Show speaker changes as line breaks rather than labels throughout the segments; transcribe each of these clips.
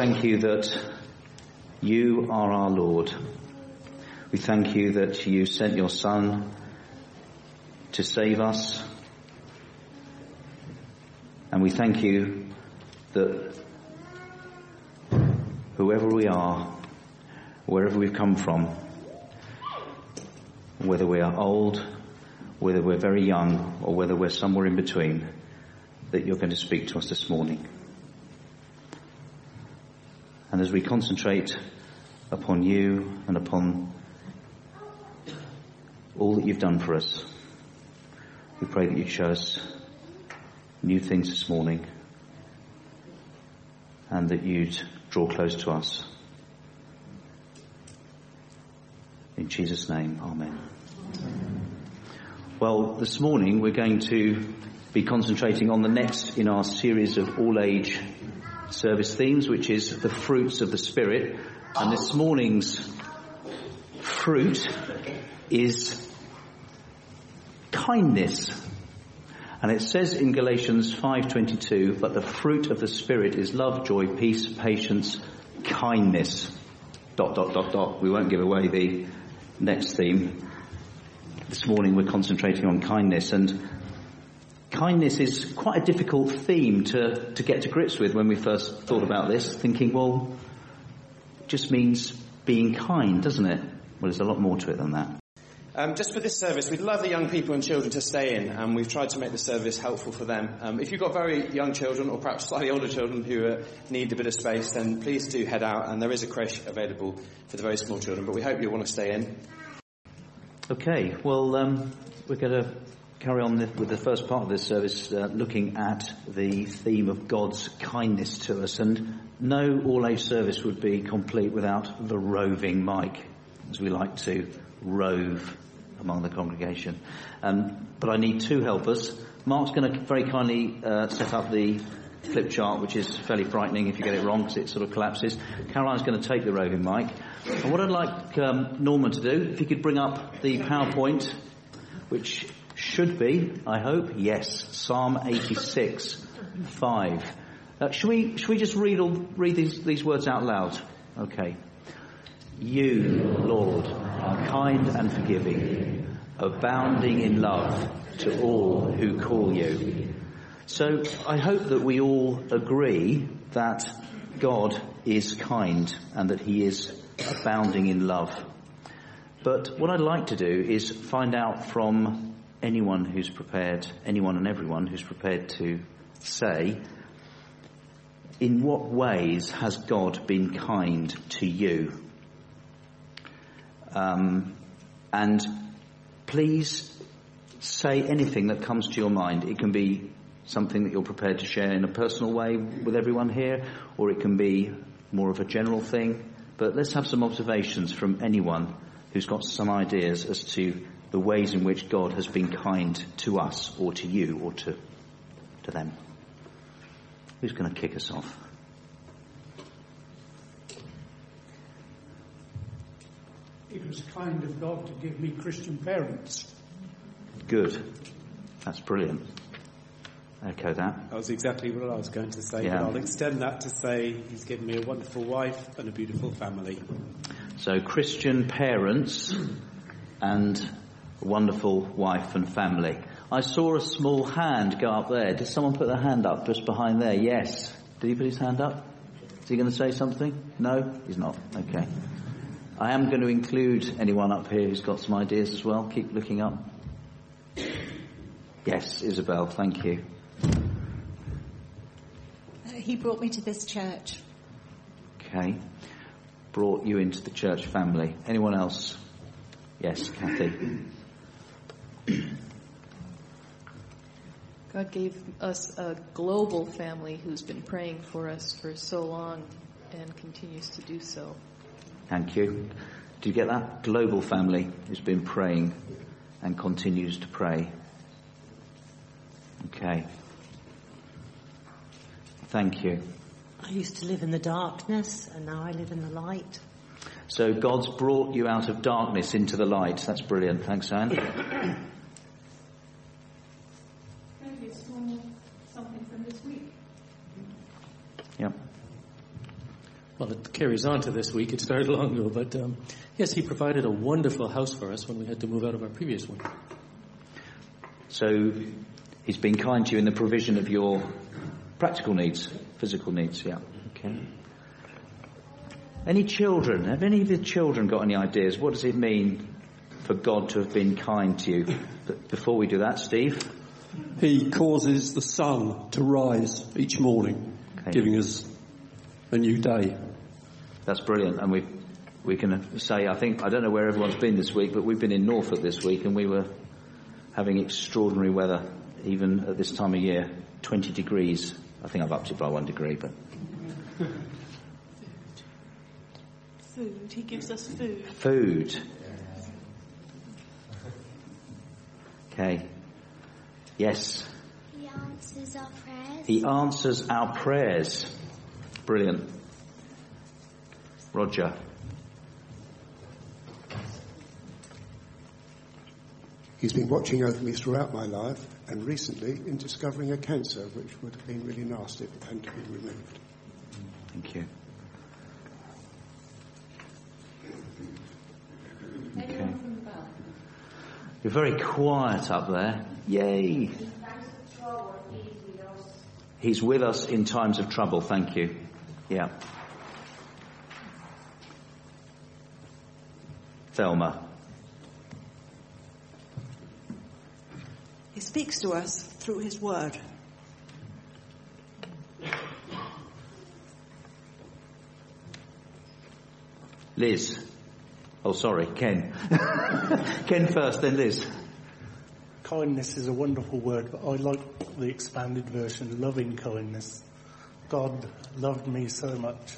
thank you that you are our Lord. We thank you that you sent your Son to save us. And we thank you that whoever we are, wherever we've come from, whether we are old, whether we're very young, or whether we're somewhere in between, that you're going to speak to us this morning. And as we concentrate upon you and upon all that you've done for us, we pray that you show us new things this morning and that you'd draw close to us. In Jesus' name, Amen. Well, this morning we're going to be concentrating on the next in our series of all age service themes, which is the fruits of the Spirit. And this morning's fruit is kindness. And it says in Galatians 5:22, but the fruit of the spirit is love, joy, peace, patience, kindness. Dot dot dot dot. We won't give away the next theme. This morning we're concentrating on kindness and kindness is quite a difficult theme to, to get to grips with when we first thought about this, thinking, well, it just means being kind, doesn't it? Well, there's a lot more to it than that.
Um, just for this service, we'd love the young people and children to stay in, and we've tried to make the service helpful for them. Um, if you've got very young children, or perhaps slightly older children who uh, need a bit of space, then please do head out, and there is a creche available for the very small children, but we hope you'll want to stay in.
Okay, well, um, we're going to carry on with the first part of this service, uh, looking at the theme of God's kindness to us. And no all age service would be complete without the roving Mike, as we like to rove among the congregation. Um, but I need two helpers. Mark's going to very kindly uh, set up the flip chart, which is fairly frightening if you get it wrong because it sort of collapses. Caroline's going to take the roving mic. And what I'd like um, Norman to do, if he could bring up the PowerPoint, which should be, I hope, yes, Psalm 86, 5. Uh, should we, should we just read, all, read these, these words out loud? Okay. You, Lord, are kind and forgiving, abounding in love to all who call you. So I hope that we all agree that God is kind and that he is abounding in love. But what I'd like to do is find out from anyone who's prepared, anyone and everyone who's prepared to say, in what ways has God been kind to you? Um, and please say anything that comes to your mind. It can be something that you're prepared to share in a personal way with everyone here, or it can be more of a general thing. But let's have some observations from anyone who's got some ideas as to the ways in which God has been kind to us or to you or to, to them. Who's going to kick us off?
It was kind of God to give me Christian parents.
Good. That's brilliant. Echo that.
That was exactly what I was going to say,
Yeah.
but I'll extend that to say he's given me a wonderful wife and a beautiful family.
So Christian parents and a wonderful wife and family. I saw a small hand go up there. Did someone put their hand up just behind there? Yes. Did he put his hand up? Is he going to say something? No, he's not. Okay. I am going to include anyone up here who's got some ideas as well. Keep looking up. Yes, Isabel, thank you.
Uh, He brought me to this church.
Okay. Brought you into the church family. Anyone else? Yes, Kathy.
God gave us a global family who's been praying for us for so long and continues to do so.
Thank you. Do you get that? Global family who's been praying and continues to pray. Okay. Thank you.
I used to live in the darkness and now I live in the light.
So God's brought you out of darkness into the light. That's brilliant. Thanks, Anne.
Maybe it's something from this week.
Well, it carries on to this week. It started long ago, but um, yes, he provided a wonderful house for us when we had to move out of our previous one.
So he's been kind to you in the provision of your practical needs, physical needs, yeah. Okay. Any children? Have any of the children got any ideas? What does it mean for God to have been kind to you? But before we do that, Steve?
He causes the sun to rise each morning,
Okay.
giving us a new day.
That's brilliant, and we we can say I think I don't know where everyone's been this week, but we've been in Norfolk this week, and we were having extraordinary weather even at this time of year. Twenty degrees. I think I've upped it by one degree, but
Food. He gives us food.
food. Okay. Yes,
He answers our prayers.
he answers our prayers. Brilliant. Roger.
He's been watching over me throughout my life and recently in discovering a cancer which would have been really nasty if it hadn't been removed.
Thank you. Okay. You're very quiet up there. Yay. He's with us in times of trouble. Thank you. Yeah. Thelma.
He speaks to us through his word.
Liz. Oh, sorry, Ken. Ken first, then Liz.
Kindness is a wonderful word, but I like the expanded version, loving kindness. God loved me so much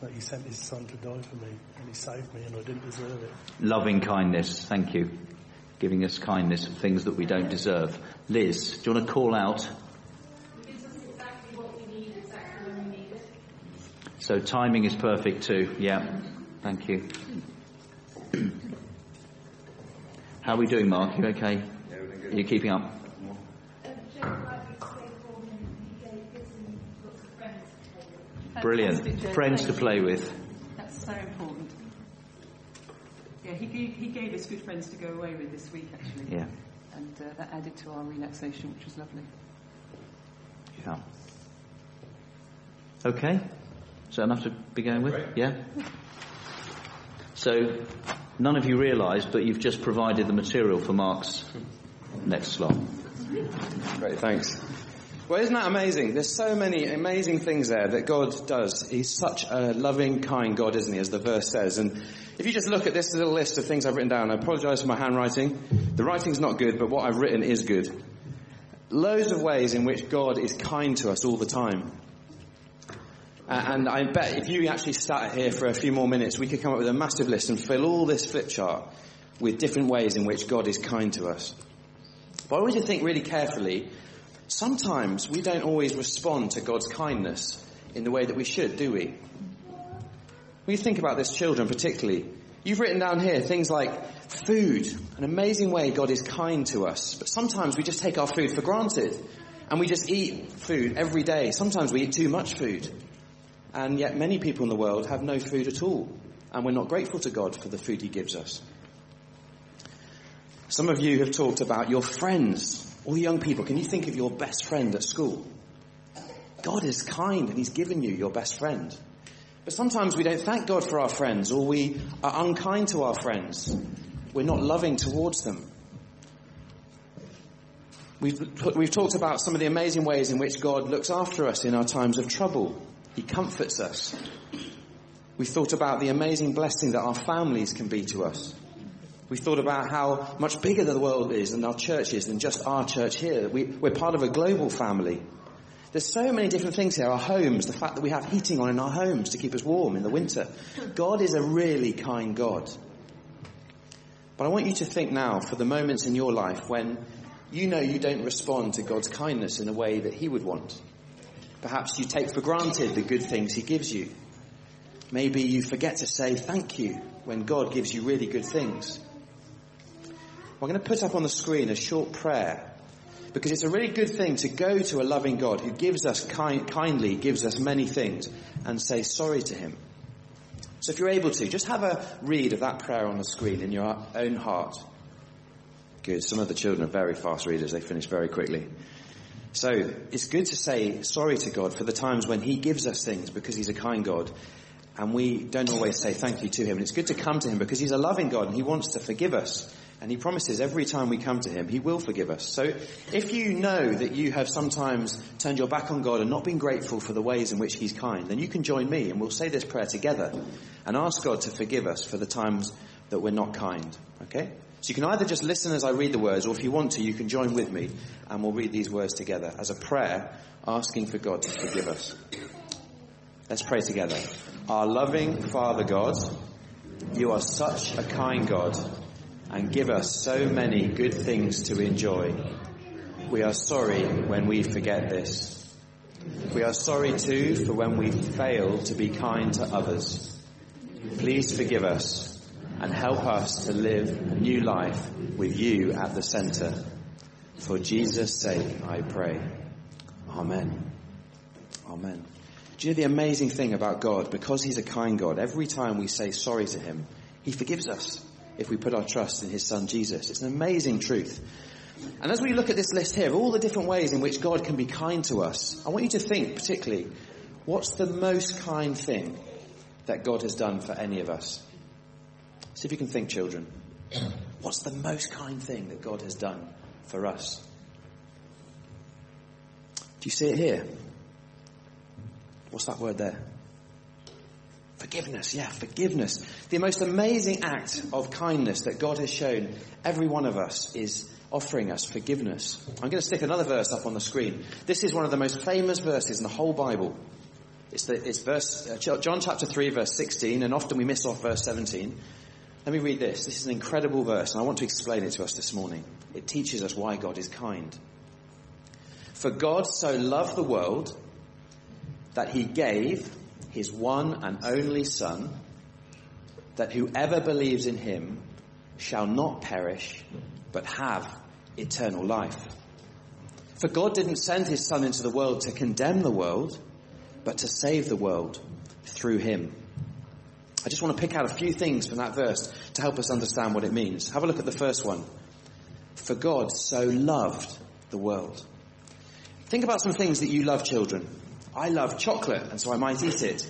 that he sent his son to die for me, and he saved me, and I didn't deserve it.
Loving kindness. Thank you. Giving us kindness for things that we don't deserve. Liz, do you want to call out? So timing is perfect too. Yeah. Thank you. How are we doing, Mark? You okay? Are you keeping up? Brilliant. Friends to play with.
That's so important. Yeah, he gave, he gave us good friends to go away with this week, actually.
Yeah.
And uh, that added to our relaxation, which was lovely.
Yeah. Okay. Is that enough to be going with? Yeah? So, none of you realise, but you've just provided the material for Mark's next slot.
Great, thanks. Well, isn't that amazing? There's so many amazing things there that God does. He's such a loving, kind God, isn't he, as the verse says. And if you just look at this little list of things I've written down, I apologise for my handwriting. The writing's not good, but what I've written is good. Loads of ways in which God is kind to us all the time. And I bet if you actually sat here for a few more minutes, we could come up with a massive list and fill all this flip chart with different ways in which God is kind to us. But I want you to think really carefully. Sometimes we don't always respond to God's kindness in the way that we should, do we? When you think about this, children particularly, you've written down here things like food, an amazing way God is kind to us. But sometimes we just take our food for granted. And we just eat food every day. Sometimes we eat too much food. And yet many people in the world have no food at all. And we're not grateful to God for the food He gives us. Some of you have talked about your friends, all young people. Can you think of your best friend at school? God is kind and He's given you your best friend. But sometimes we don't thank God for our friends or we are unkind to our friends. We're not loving towards them. We've, we've talked about some of the amazing ways in which God looks after us in our times of trouble. He comforts us. We've thought about the amazing blessing that our families can be to us. We've thought about how much bigger the world is and our church is than just our church here. We, we're part of a global family. There's so many different things here. Our homes, the fact that we have heating on in our homes to keep us warm in the winter. God is a really kind God. But I want you to think now for the moments in your life when you know you don't respond to God's kindness in a way that He would want. Perhaps you take for granted the good things He gives you. Maybe you forget to say thank you when God gives you really good things. I'm going to put up on the screen a short prayer because it's a really good thing to go to a loving God who gives us kind, kindly, gives us many things and say sorry to Him. So if you're able to, just have a read of that prayer on the screen in your own heart. Good. Some of the children are very fast readers. They finish very quickly. So it's good to say sorry to God for the times when He gives us things because He's a kind God and we don't always say thank you to Him. And it's good to come to Him because He's a loving God and He wants to forgive us. And He promises every time we come to Him, He will forgive us. So if you know that you have sometimes turned your back on God and not been grateful for the ways in which He's kind, then you can join me and we'll say this prayer together and ask God to forgive us for the times that we're not kind. Okay? So you can either just listen as I read the words, or if you want to, you can join with me and we'll read these words together as a prayer asking for God to forgive us. Let's pray together. Our loving Father God, you are such a kind God and give us so many good things to enjoy. We are sorry when we forget this. We are sorry too for when we fail to be kind to others. Please forgive us and help us to live a new life with you at the center. For Jesus' sake, I pray. Amen. Amen. Do you know the amazing thing about God? Because He's a kind God, every time we say sorry to Him, He forgives us if we put our trust in His Son Jesus. It's an amazing truth. And as we look at this list here of all the different ways in which God can be kind to us, I want you to think particularly, what's the most kind thing that God has done for any of us? See if you can think, children. What's the most kind thing that God has done for us? Do you see it here? What's that word there? Forgiveness, yeah, forgiveness. The most amazing act of kindness that God has shown every one of us is offering us forgiveness. I'm going to stick another verse up on the screen. This is one of the most famous verses in the whole Bible. It's, the, it's verse, uh, John chapter 3 verse 16 and often we miss off verse 17. Let me read this. This is an incredible verse and I want to explain it to us this morning. It teaches us why God is kind. For God so loved the world that he gave his one and only son that whoever believes in him shall not perish but have eternal life. For God didn't send his son into the world to condemn the world, but to save the world through him. I just want to pick out a few things from that verse to help us understand what it means. Have a look at the first one. For God so loved the world. Think about some things that you love, children. I love chocolate, and so I might eat it.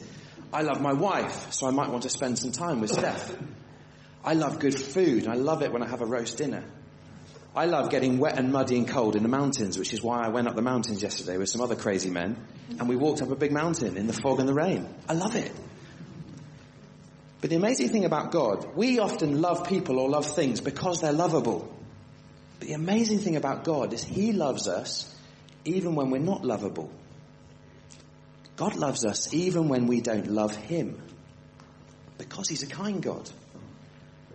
I love my wife, so I might want to spend some time with Steph. I love good food, I love it when I have a roast dinner. I love getting wet and muddy and cold in the mountains, which is why I went up the mountains yesterday with some other crazy men, and we walked up a big mountain in the fog and the rain. I love it. But the amazing thing about God, we often love people or love things because they're lovable. But the amazing thing about God is He loves us even when we're not lovable. God loves us even when we don't love Him. Because He's a kind God.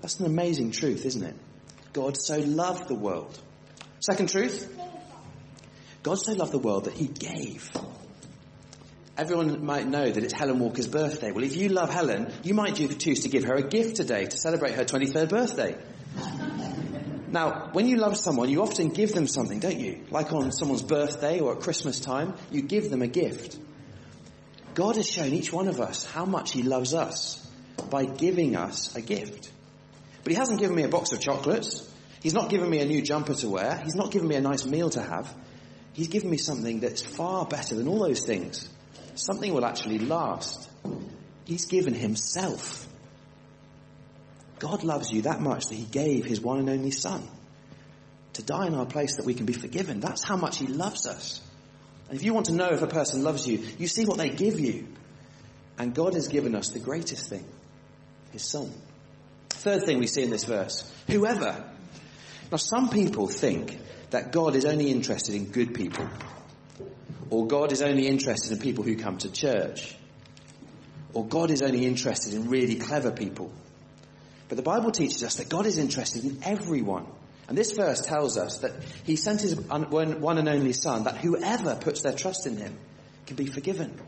That's an amazing truth, isn't it? God so loved the world. Second truth. God so loved the world that He gave. Everyone might know that it's Helen Walker's birthday. Well, if you love Helen, you might choose to give her a gift today to celebrate her 23rd birthday. Now, when you love someone, you often give them something, don't you? Like on someone's birthday or at Christmas time, you give them a gift. God has shown each one of us how much He loves us by giving us a gift. But He hasn't given me a box of chocolates. He's not given me a new jumper to wear. He's not given me a nice meal to have. He's given me something that's far better than all those things. Something will actually last. He's given Himself. God loves you that much that He gave His one and only Son to die in our place that we can be forgiven. That's how much He loves us. And if you want to know if a person loves you, you see what they give you. And God has given us the greatest thing, His Son. Third thing we see in this verse, whoever. Now some people think that God is only interested in good people. Or God is only interested in people who come to church. Or God is only interested in really clever people. But the Bible teaches us that God is interested in everyone. And this verse tells us that he sent his one and only son that whoever puts their trust in him can be forgiven.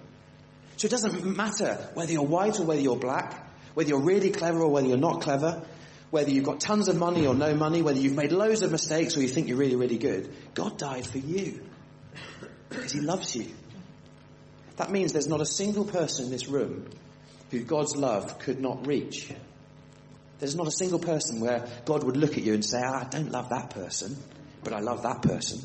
So it doesn't matter whether you're white or whether you're black, whether you're really clever or whether you're not clever, whether you've got tons of money or no money, whether you've made loads of mistakes or you think you're really, really good. God died for you because he loves you. That means there's not a single person in this room who God's love could not reach. There's not a single person where God would look at you and say, ah, I don't love that person, but I love that person.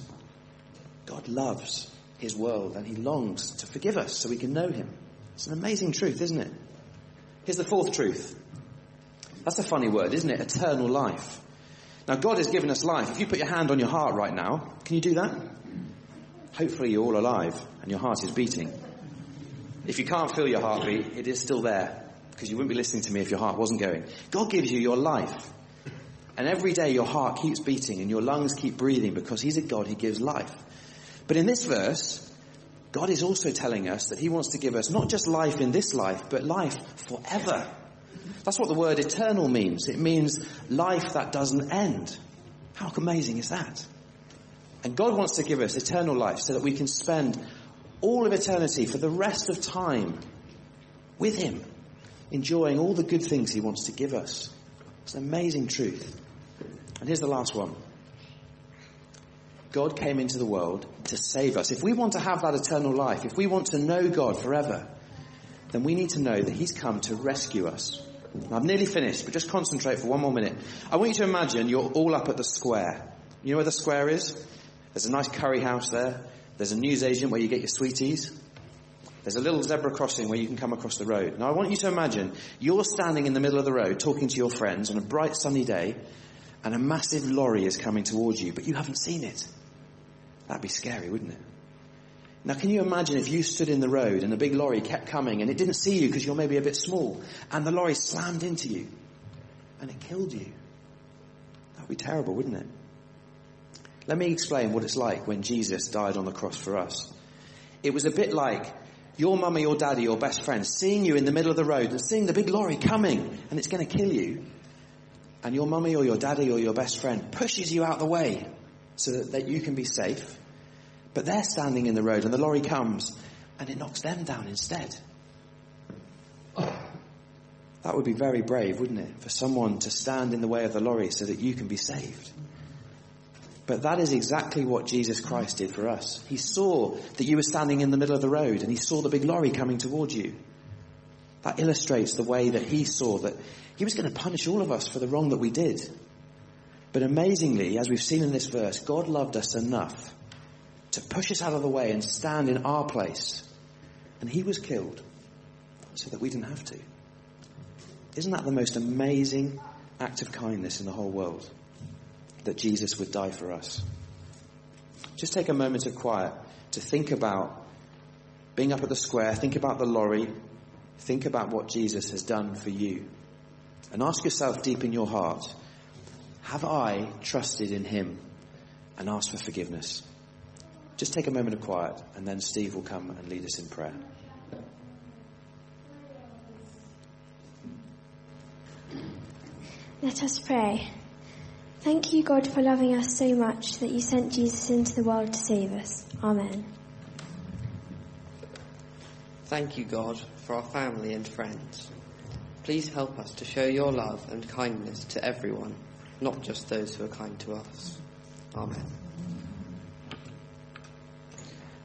God loves his world and he longs to forgive us so we can know him. It's an amazing truth, isn't it? Here's the fourth truth. That's a funny word, isn't it? Eternal life. Now, God has given us life. If you put your hand on your heart right now, can you do that? Hopefully, you're all alive and your heart is beating. If you can't feel your heartbeat, it is still there because you wouldn't be listening to me if your heart wasn't going. God gives you your life. And every day your heart keeps beating and your lungs keep breathing because He's a God who gives life. But in this verse, God is also telling us that He wants to give us not just life in this life, but life forever. That's what the word eternal means. It means life that doesn't end. How amazing is that? And God wants to give us eternal life so that we can spend all of eternity for the rest of time with Him, enjoying all the good things He wants to give us. It's an amazing truth. And here's the last one. God came into the world to save us. If we want to have that eternal life, if we want to know God forever, then we need to know that He's come to rescue us. Now, I've nearly finished, but just concentrate for one more minute. I want you to imagine you're all up at the square. You know where the square is? There's a nice curry house there. There's a newsagent where you get your sweeties. There's a little zebra crossing where you can come across the road. Now I want you to imagine you're standing in the middle of the road talking to your friends on a bright sunny day and a massive lorry is coming towards you, but you haven't seen it. That'd be scary, wouldn't it? Now can you imagine if you stood in the road and a big lorry kept coming and it didn't see you because you're maybe a bit small and the lorry slammed into you and it killed you? That'd be terrible, wouldn't it? Let me explain what it's like when Jesus died on the cross for us. It was a bit like your mummy or daddy or best friend seeing you in the middle of the road and seeing the big lorry coming and it's going to kill you. And your mummy or your daddy or your best friend pushes you out of the way so that, that you can be safe. But they're standing in the road and the lorry comes and it knocks them down instead. That would be very brave, wouldn't it? For someone to stand in the way of the lorry so that you can be saved. But that is exactly what Jesus Christ did for us. He saw that you were standing in the middle of the road and he saw the big lorry coming towards you. That illustrates the way that he saw that he was going to punish all of us for the wrong that we did. But amazingly, as we've seen in this verse, God loved us enough to push us out of the way and stand in our place. And he was killed so that we didn't have to. Isn't that the most amazing act of kindness in the whole world? That Jesus would die for us. Just take a moment of quiet to think about being up at the square, think about the lorry, think about what Jesus has done for you. And ask yourself deep in your heart, have I trusted in him and asked for forgiveness? Just take a moment of quiet and then Steve will come and lead us in prayer.
Let us pray. Thank you, God, for loving us so much that you sent Jesus into the world to save us. Amen.
Thank you, God, for our family and friends. Please help us to show your love and kindness to everyone, not just those who are kind to us. Amen.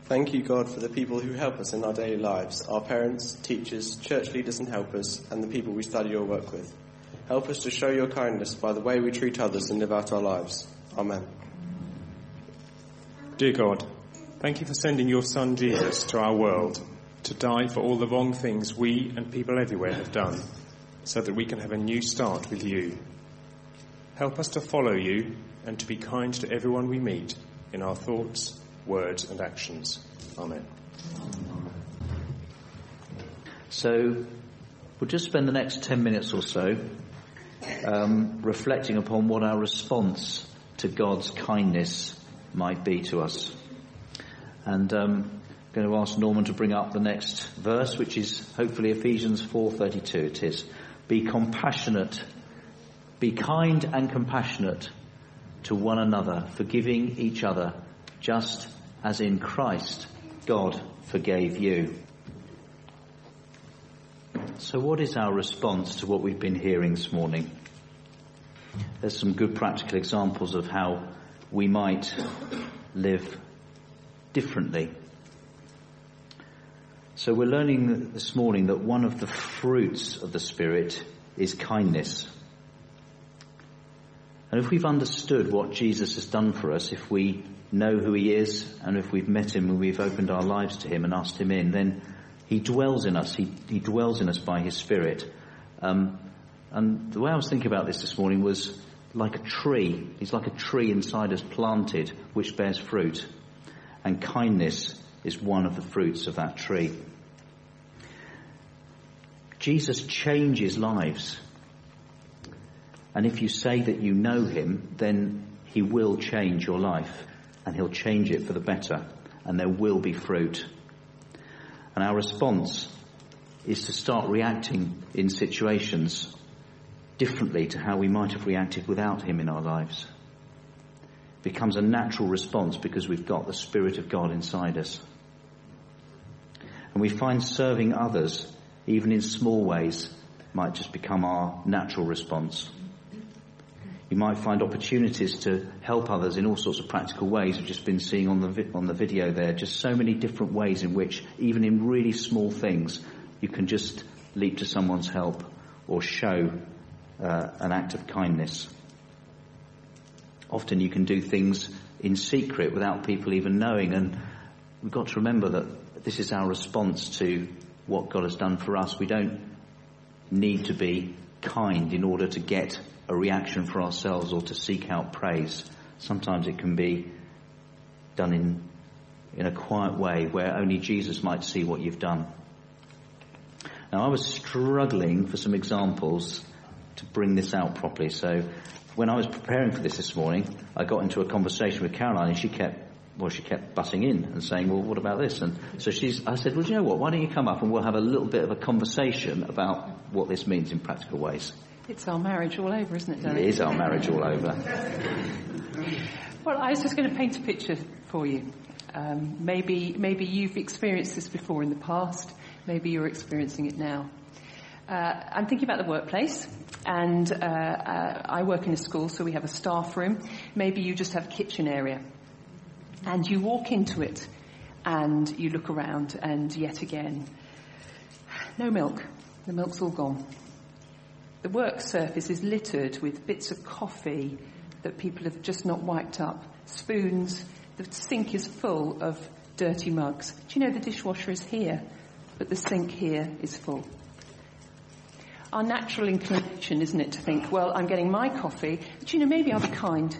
Thank you, God, for the people who help us in our daily lives our parents, teachers, church leaders and helpers, and the people we study or work with. Help us to show your kindness by the way we treat others and live out our lives. Amen.
Dear God, thank you for sending your Son Jesus to our world to die for all the wrong things we and people everywhere have done so that we can have a new start with you. Help us to follow you and to be kind to everyone we meet in our thoughts, words and actions. Amen.
So, we'll just spend the next 10 minutes or so um, reflecting upon what our response to God's kindness might be to us. And um, I'm going to ask Norman to bring up the next verse, which is hopefully Ephesians 4:32. It is, "Be compassionate, be kind and compassionate to one another, forgiving each other, just as in Christ God forgave you." So what is our response to what we've been hearing this morning? There's some good practical examples of how we might live differently. So we're learning this morning that one of the fruits of the Spirit is kindness. And if we've understood what Jesus has done for us, if we know who he is, and if we've met him and we've opened our lives to him and asked him in, then he dwells in us. He, he dwells in us by his Spirit. Um, and the way I was thinking about this this morning was like a tree. He's like a tree inside us planted, which bears fruit. And kindness is one of the fruits of that tree. Jesus changes lives. And if you say that you know him, then he will change your life. And he'll change it for the better. And there will be fruit. And our response is to start reacting in situations differently to how we might have reacted without him in our lives. It becomes a natural response because we've got the Spirit of God inside us. And we find serving others, even in small ways, might just become our natural response. You might find opportunities to help others in all sorts of practical ways. We've just been seeing on the, vi- on the video there just so many different ways in which, even in really small things, you can just leap to someone's help or show uh, an act of kindness. Often you can do things in secret without people even knowing, and we've got to remember that this is our response to what God has done for us. We don't need to be kind in order to get a reaction for ourselves or to seek out praise. Sometimes it can be done in, in a quiet way where only Jesus might see what you've done. Now I was struggling for some examples to bring this out properly. So when I was preparing for this this morning, I got into a conversation with Caroline and she kept well, she kept butting in and saying, well, what about this? And so she's, I said, well, do you know what? Why don't you come up and we'll have a little bit of a conversation about what this means in practical ways.
It's our marriage all over, isn't it, Danny?
It is our marriage all over.
Well, I was just going to paint a picture for you. Um, maybe, maybe you've experienced this before in the past. Maybe you're experiencing it now. Uh, I'm thinking about the workplace, and uh, uh, I work in a school, so we have a staff room. Maybe you just have a kitchen area, and you walk into it, and you look around, and yet again, no milk. The milk's all gone. The work surface is littered with bits of coffee that people have just not wiped up, spoons. The sink is full of dirty mugs. Do you know the dishwasher is here, but the sink here is full? Our natural inclination, isn't it, to think, well, I'm getting my coffee, but you know, maybe I'll be kind.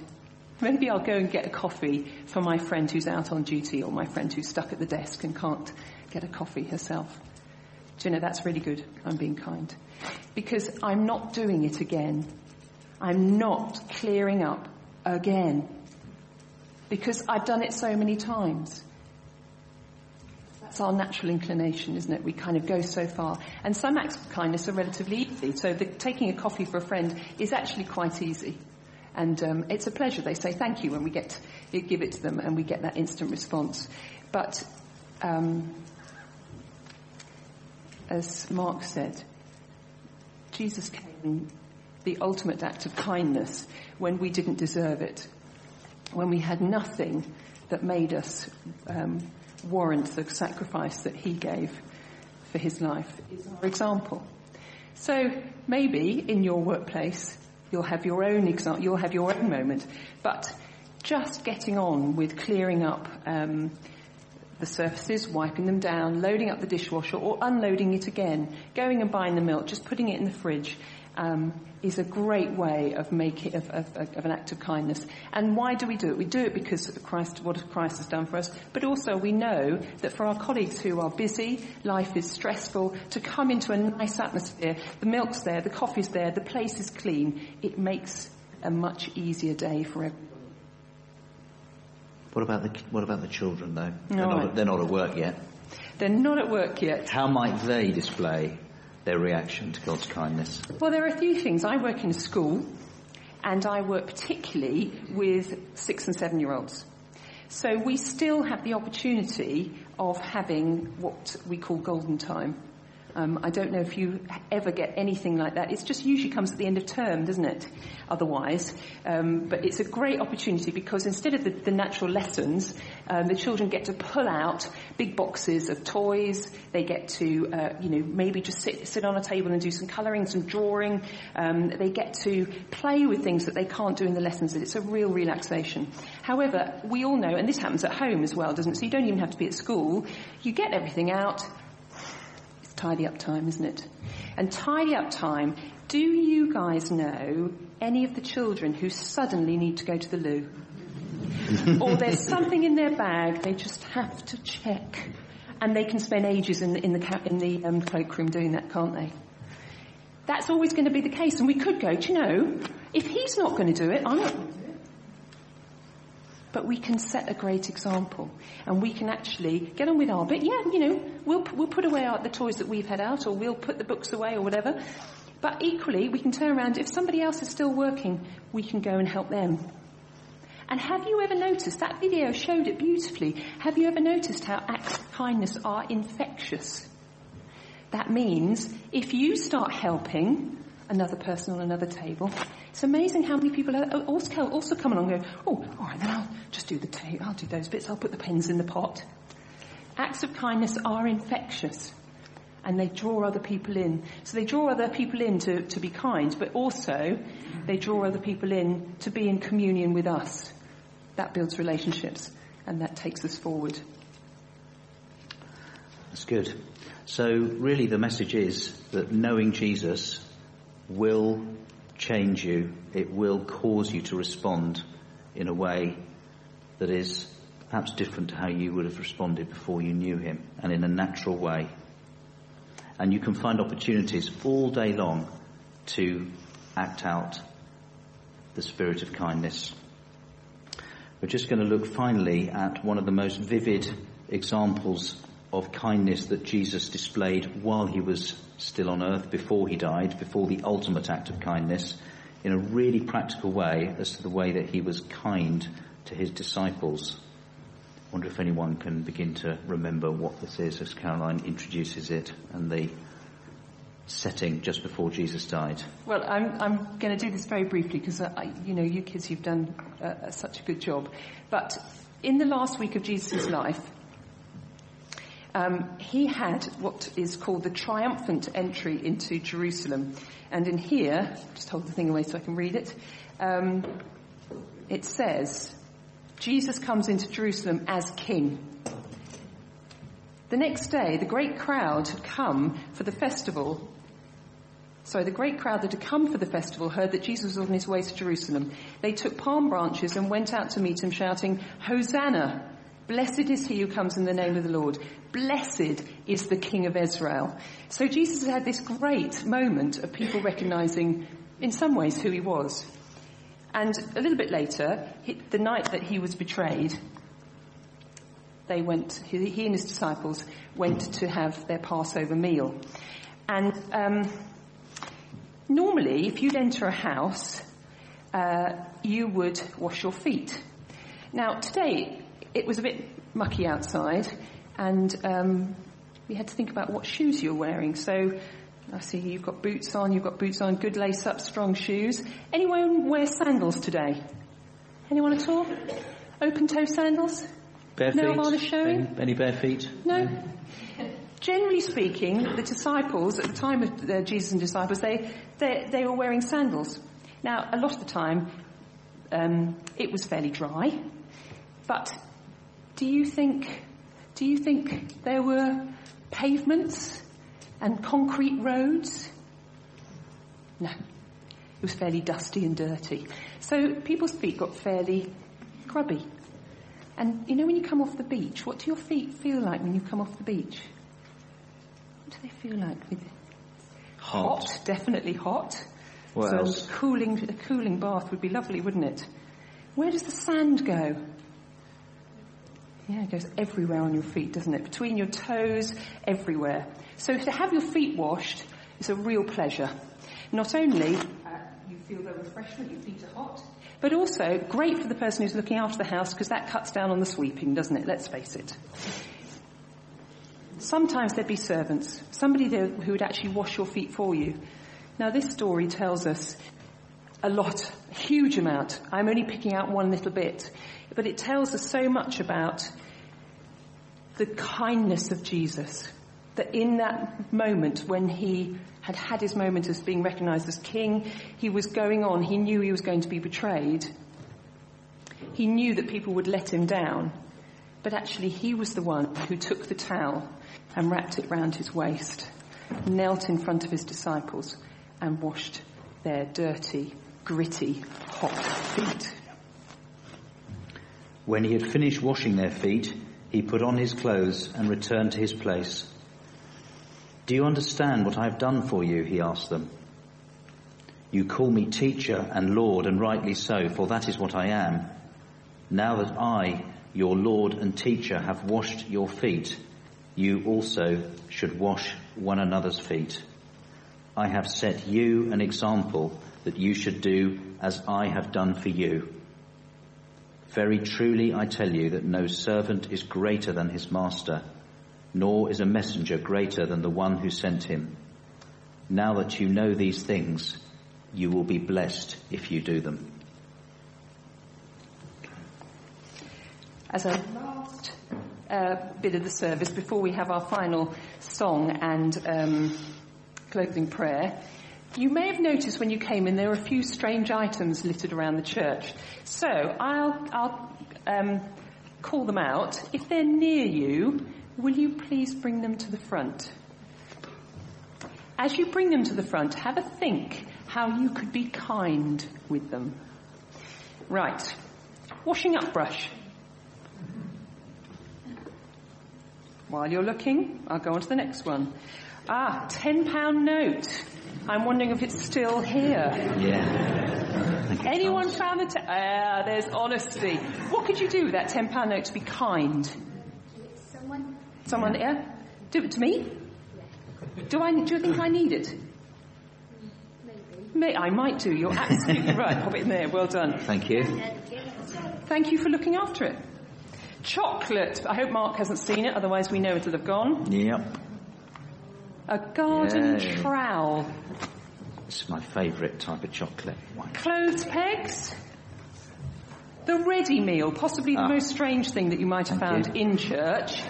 Maybe I'll go and get a coffee for my friend who's out on duty or my friend who's stuck at the desk and can't get a coffee herself. Do you know, that's really good. I'm being kind. Because I'm not doing it again. I'm not clearing up again. Because I've done it so many times. That's our natural inclination, isn't it? We kind of go so far. And some acts of kindness are relatively easy. So the, taking a coffee for a friend is actually quite easy. And um, it's a pleasure. They say thank you when we get to, give it to them and we get that instant response. But um, as Mark said, Jesus came the ultimate act of kindness when we didn't deserve it, when we had nothing that made us um, warrant the sacrifice that he gave for his life is our example. So maybe in your workplace you'll have your own example, you'll have your own moment, but just getting on with clearing up um, the surfaces, wiping them down, loading up the dishwasher or unloading it again, going and buying the milk, just putting it in the fridge, um, is a great way of making of, of, of, an act of kindness. And why do we do it? We do it because of Christ, what Christ has done for us, but also we know that for our colleagues who are busy, life is stressful, to come into a nice atmosphere, the milk's there, the coffee's there, the place is clean, it makes a much easier day for everyone.
What about the what about the children though? They're,
All
not, they're not at work yet.
They're not at work yet.
How might they display their reaction to God's kindness?
Well, there are a few things. I work in a school, and I work particularly with six and seven year olds. So we still have the opportunity of having what we call golden time. Um, I don't know if you ever get anything like that. It just usually comes at the end of term, doesn't it? Otherwise, um, but it's a great opportunity because instead of the, the natural lessons, um, the children get to pull out big boxes of toys. They get to, uh, you know, maybe just sit sit on a table and do some colouring, some drawing. Um, they get to play with things that they can't do in the lessons. It's a real relaxation. However, we all know, and this happens at home as well, doesn't it? So you don't even have to be at school. You get everything out. Tidy up time, isn't it? And tidy up time. Do you guys know any of the children who suddenly need to go to the loo? or there's something in their bag they just have to check, and they can spend ages in, in the ca- in the um, cloakroom doing that, can't they? That's always going to be the case, and we could go. Do you know? If he's not going to do it, I'm not going to do it. But we can set a great example, and we can actually get on with our bit. Yeah, you know, we'll we'll put away our, the toys that we've had out, or we'll put the books away, or whatever. But equally, we can turn around. If somebody else is still working, we can go and help them. And have you ever noticed, that video showed it beautifully, have you ever noticed how acts of kindness are infectious? That means if you start helping another person on another table, it's amazing how many people also, also come along and go, oh, all right, then I'll just do the tea, I'll do those bits, I'll put the pens in the pot. Acts of kindness are infectious and they draw other people in. So they draw other people in to, to be kind, but also they draw other people in to be in communion with us. That builds relationships and that takes us forward.
That's good. So really the message is that knowing Jesus will change you. It will cause you to respond in a way that is perhaps different to how you would have responded before you knew him and in a natural way. And you can find opportunities all day long to act out the spirit of kindness. We're just going to look finally at one of the most vivid examples of kindness that Jesus displayed while he was still on earth, before he died, before the ultimate act of kindness, in a really practical way as to the way that he was kind to his disciples. I wonder if anyone can begin to remember what this is as Caroline introduces it and the setting just before Jesus died.
Well, I'm, I'm going to do this very briefly because, you know, you kids, you've done uh, such a good job. But in the last week of Jesus' life, um, he had what is called the triumphant entry into Jerusalem. And in here, just hold the thing away so I can read it, um, it says, Jesus comes into Jerusalem as king. The next day, the great crowd had come for the festival. Sorry, the great crowd that had come for the festival heard that Jesus was on his way to Jerusalem. They took palm branches and went out to meet him shouting, Hosanna! Blessed is he who comes in the name of the Lord. Blessed is the King of Israel. So Jesus had this great moment of people recognizing, in some ways, who he was. And a little bit later, the night that he was betrayed, they went, he and his disciples went to have their Passover meal. And um, normally, if you'd enter a house, uh, you would wash your feet. Now, today, it was a bit mucky outside, and um, we had to think about what shoes you're wearing. So I see you've got boots on, you've got boots on, good lace up, strong shoes. Anyone wear sandals today? Anyone at all? Open toe sandals?
Bare
no
feet?
Nirvana showing?
Any, any bare feet?
No. Generally speaking, the disciples, at the time of uh, Jesus and disciples, they, they, they were wearing sandals. Now, a lot of the time, um, it was fairly dry, but do you think, do you think there were pavements and concrete roads? No. It was fairly dusty and dirty. So people's feet got fairly grubby. And you know when you come off the beach, what do your feet feel like when you come off the beach? What do they feel like? With hot, definitely hot.
What
so
else?
A cooling, a cooling bath would be lovely, wouldn't it? Where does the sand go? Yeah, it goes everywhere on your feet, doesn't it? Between your toes, everywhere. So to have your feet washed is a real pleasure. Not only uh, you feel the refreshment, your feet are hot, but also great for the person who's looking after the house because that cuts down on the sweeping, doesn't it? Let's face it. Sometimes there'd be servants, somebody there who would actually wash your feet for you. Now this story tells us a lot, a huge amount. I'm only picking out one little bit, but it tells us so much about the kindness of Jesus. That in that moment when he had had his moment as being recognized as king, he was going on, he knew he was going to be betrayed. He knew that people would let him down, but actually he was the one who took the towel and wrapped it round his waist, knelt in front of his disciples and washed their dirty, gritty, hot feet.
When he had finished washing their feet, he put on his clothes and returned to his place. Do you understand what I have done for you? He asked them. You call me teacher and Lord, and rightly so, for that is what I am. Now that I, your Lord and teacher, have washed your feet, you also should wash one another's feet. I have set you an example that you should do as I have done for you. Very truly I tell you that no servant is greater than his master, nor is a messenger greater than the one who sent him. Now that you know these things, you will be blessed if you do them.
As a last uh, bit of the service, before we have our final song and um, closing prayer, you may have noticed when you came in there were a few strange items littered around the church. So I'll, I'll um, call them out. If they're near you, will you please bring them to the front? As you bring them to the front, have a think how you could be kind with them. Right. Washing up brush. While you're looking, I'll go on to the next one. Ah, £10 note. I'm wondering if it's still here.
Yeah.
Anyone found the... Te- ah, there's honesty. What could you do with that £10 note to be kind?
Someone.
Someone, yeah? Do it to me? Do I? Do you think I need it? May, I might do. You're absolutely right. Pop it in there. Well done.
Thank you.
Thank you for looking after it. Chocolate. I hope Mark hasn't seen it, otherwise we know it'll have gone.
Yep.
A garden
Yay.
trowel.
It's my favourite type of chocolate. Wine.
Clothes pegs. The ready meal, possibly the
Ah.
most strange thing that you might have
Thank
found
you.
in church.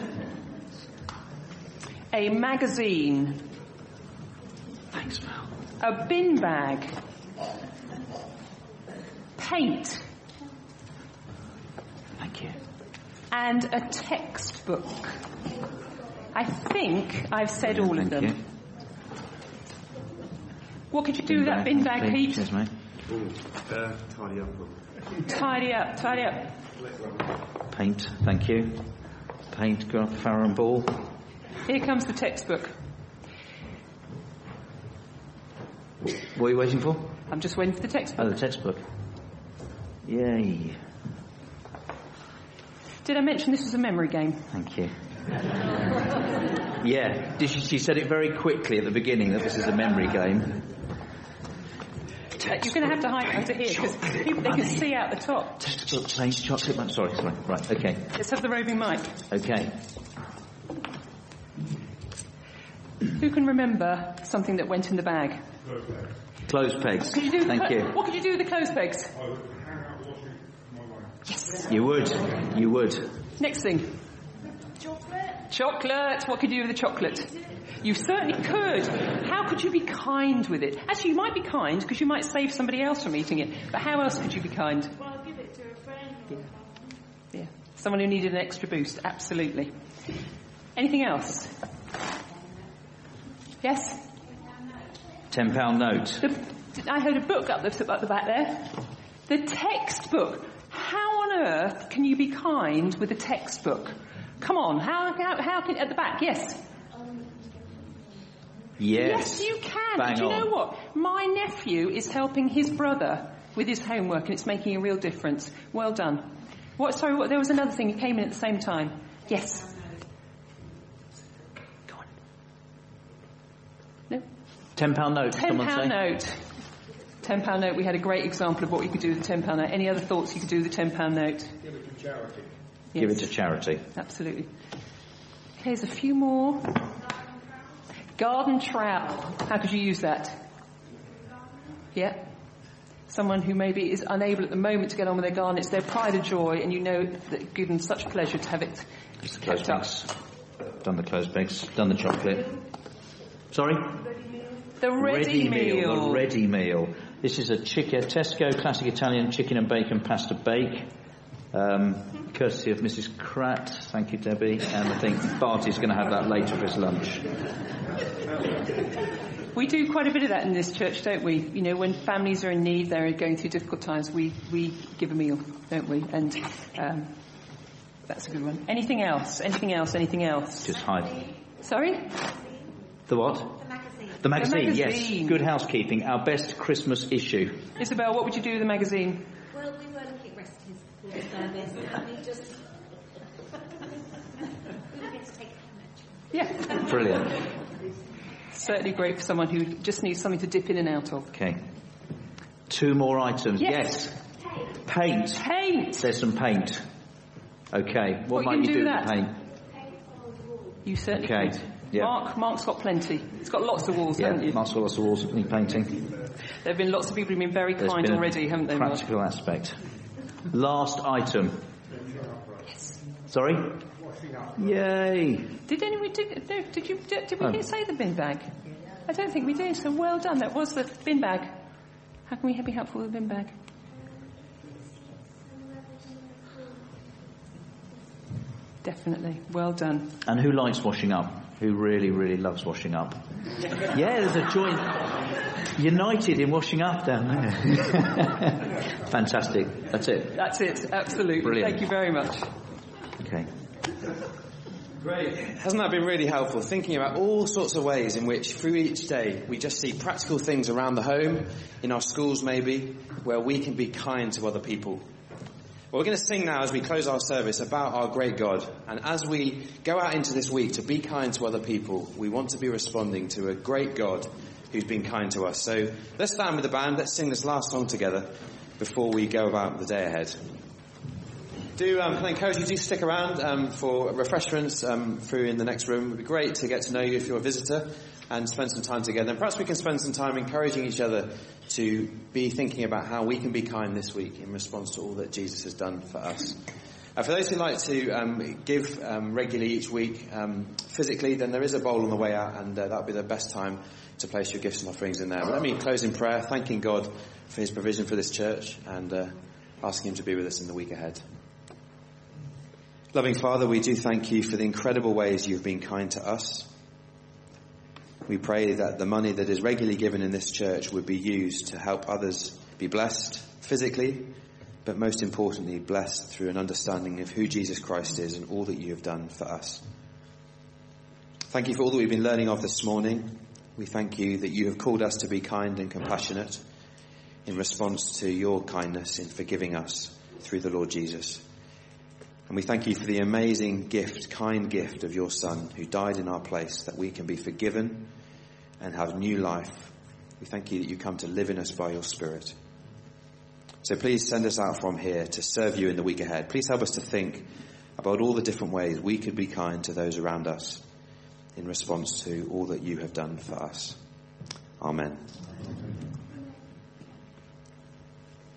A magazine.
Thanks, Val.
A bin bag. Paint.
Thank you.
And a textbook. I think I've said all of them.
you.
What could you do with that bin bag, Pete?
Cheers, mate.
Uh, tidy up.
Tidy up, tidy up.
Paint. Thank you. Paint. Go up Farrow and Ball.
Here comes the textbook.
What are you waiting for?
I'm just waiting for the textbook.
Oh, the textbook. Yay.
Did I mention this was a memory game?
Thank you. Yeah, she, she said it very quickly at the beginning that this is a memory game.
You're going to have to hide under here because people they can see out the top.
Textbook, paint, chocolate. man- Sorry, sorry. Right, okay.
Let's have the roving mic.
Okay.
Who can remember something that went in the bag?
Clothes pegs.
Could you do
Thank you.
What could you do with the clothes pegs? Yes.
You would. You would.
Next thing. Chocolate. Chocolate. What could you do with the chocolate? You certainly could. How could you be kind with it? Actually, you might be kind because you might save somebody else from eating it. But how else could you be kind?
Well, I'll give it to a friend.
Yeah. Someone who needed an extra boost. Absolutely. Anything else? Yes?
Ten pound note.
The, I heard a book up the, up the back there. The textbook. How on earth can you be kind with a textbook? Come on, how, how, how can, at the back, yes?
Yes.
Yes, you can.
Bang
Do you
on.
know what? My nephew is helping his brother with his homework and it's making a real difference. Well done. What, sorry, what, there was another thing, it came in at the same time. Yes. Go on. No?
Ten pound note.
Ten
someone
pound
say?
note. Ten pound note. We had a great example of what you could do with a ten pound note. Any other thoughts you could do with a ten pound note?
Give it to charity.
Absolutely. Here's a few more. Garden trowel. How could you use that? Yeah. Someone who maybe is unable at the moment to get on with their garden, it's their pride and joy, and you know that it gives them such pleasure to have it
Just the clothes bags. Done the clothes bags. Done the chocolate. Sorry?
The ready, meal.
The ready meal. This is a chicken, Tesco classic Italian chicken and bacon pasta bake. Um, courtesy of Mrs. Kratt. Thank you, Debbie. And I think Barty's going to have that later for his lunch.
We do quite a bit of that in this church, don't we? You know, when families are in need, they're going through difficult times, we, we give a meal, don't we? And um, that's a good one. Anything else? Anything else? Anything else?
Just hide.
Sorry?
The what? The magazine,
The magazine, yes.
Good housekeeping, our best Christmas issue.
Isabel, what would you do with the magazine?
Well, we were looking at recipes for the service, and we just we were going to take
Yeah.
Brilliant.
Certainly great for someone who just needs something to dip in and out of.
Okay. Two more items.
Yes.
Paint.
Paint.
There's some paint. Okay. What,
What
might
you
you do
do
with
that?
paint?
You certainly
Okay.
could.
Yeah.
Mark, Mark's got plenty. He's got lots of walls, haven't
Yeah,
you?
Mark's got lots of walls that need painting.
There have been lots of people who've been very
There's
kind
been a
already, haven't they, Mark?
Practical aspect. Last item. Sorry? Yay.
Did anyone did, no, did you did, did we
Oh.
say the bin bag? I don't think we did. So well done. That was the bin bag. How can we be helpful with the bin bag? Definitely. Well done.
And who likes washing up? Who really, really loves washing up? Yeah, there's a joint. United in washing up down there. Fantastic. That's it.
That's it. Absolutely.
Brilliant.
Thank you very much.
Okay.
Great. Hasn't that been really helpful? Thinking about all sorts of ways in which through each day we just see practical things around the home, in our schools maybe, where we can be kind to other people. Well, we're going to sing now as we close our service about our great God. And as we go out into this week to be kind to other people, we want to be responding to a great God who's been kind to us. So let's stand with the band. Let's sing this last song together before we go about the day ahead. Do um, I encourage you to stick around um, for refreshments um, through in the next room. It would be great to get to know you if you're a visitor and spend some time together. And perhaps we can spend some time encouraging each other to be thinking about how we can be kind this week in response to all that Jesus has done for us. Uh, for those who like to um, give um, regularly each week um, physically, then there is a bowl on the way out, and uh, that'll be the best time to place your gifts and offerings in there. But let me close in prayer, thanking God for His provision for this church, and uh, asking Him to be with us in the week ahead. Loving Father, we do thank you for the incredible ways you've been kind to us. We pray that the money that is regularly given in this church would be used to help others be blessed physically, but most importantly, blessed through an understanding of who Jesus Christ is and all that you have done for us. Thank you for all that we've been learning of this morning. We thank you that you have called us to be kind and compassionate in response to your kindness in forgiving us through the Lord Jesus. And we thank you for the amazing gift, kind gift of your Son who died in our place that we can be forgiven and have new life. We thank you that you come to live in us by your Spirit. So please send us out from here to serve you in the week ahead. Please help us to think about all the different ways we could be kind to those around us in response to all that you have done for us. Amen.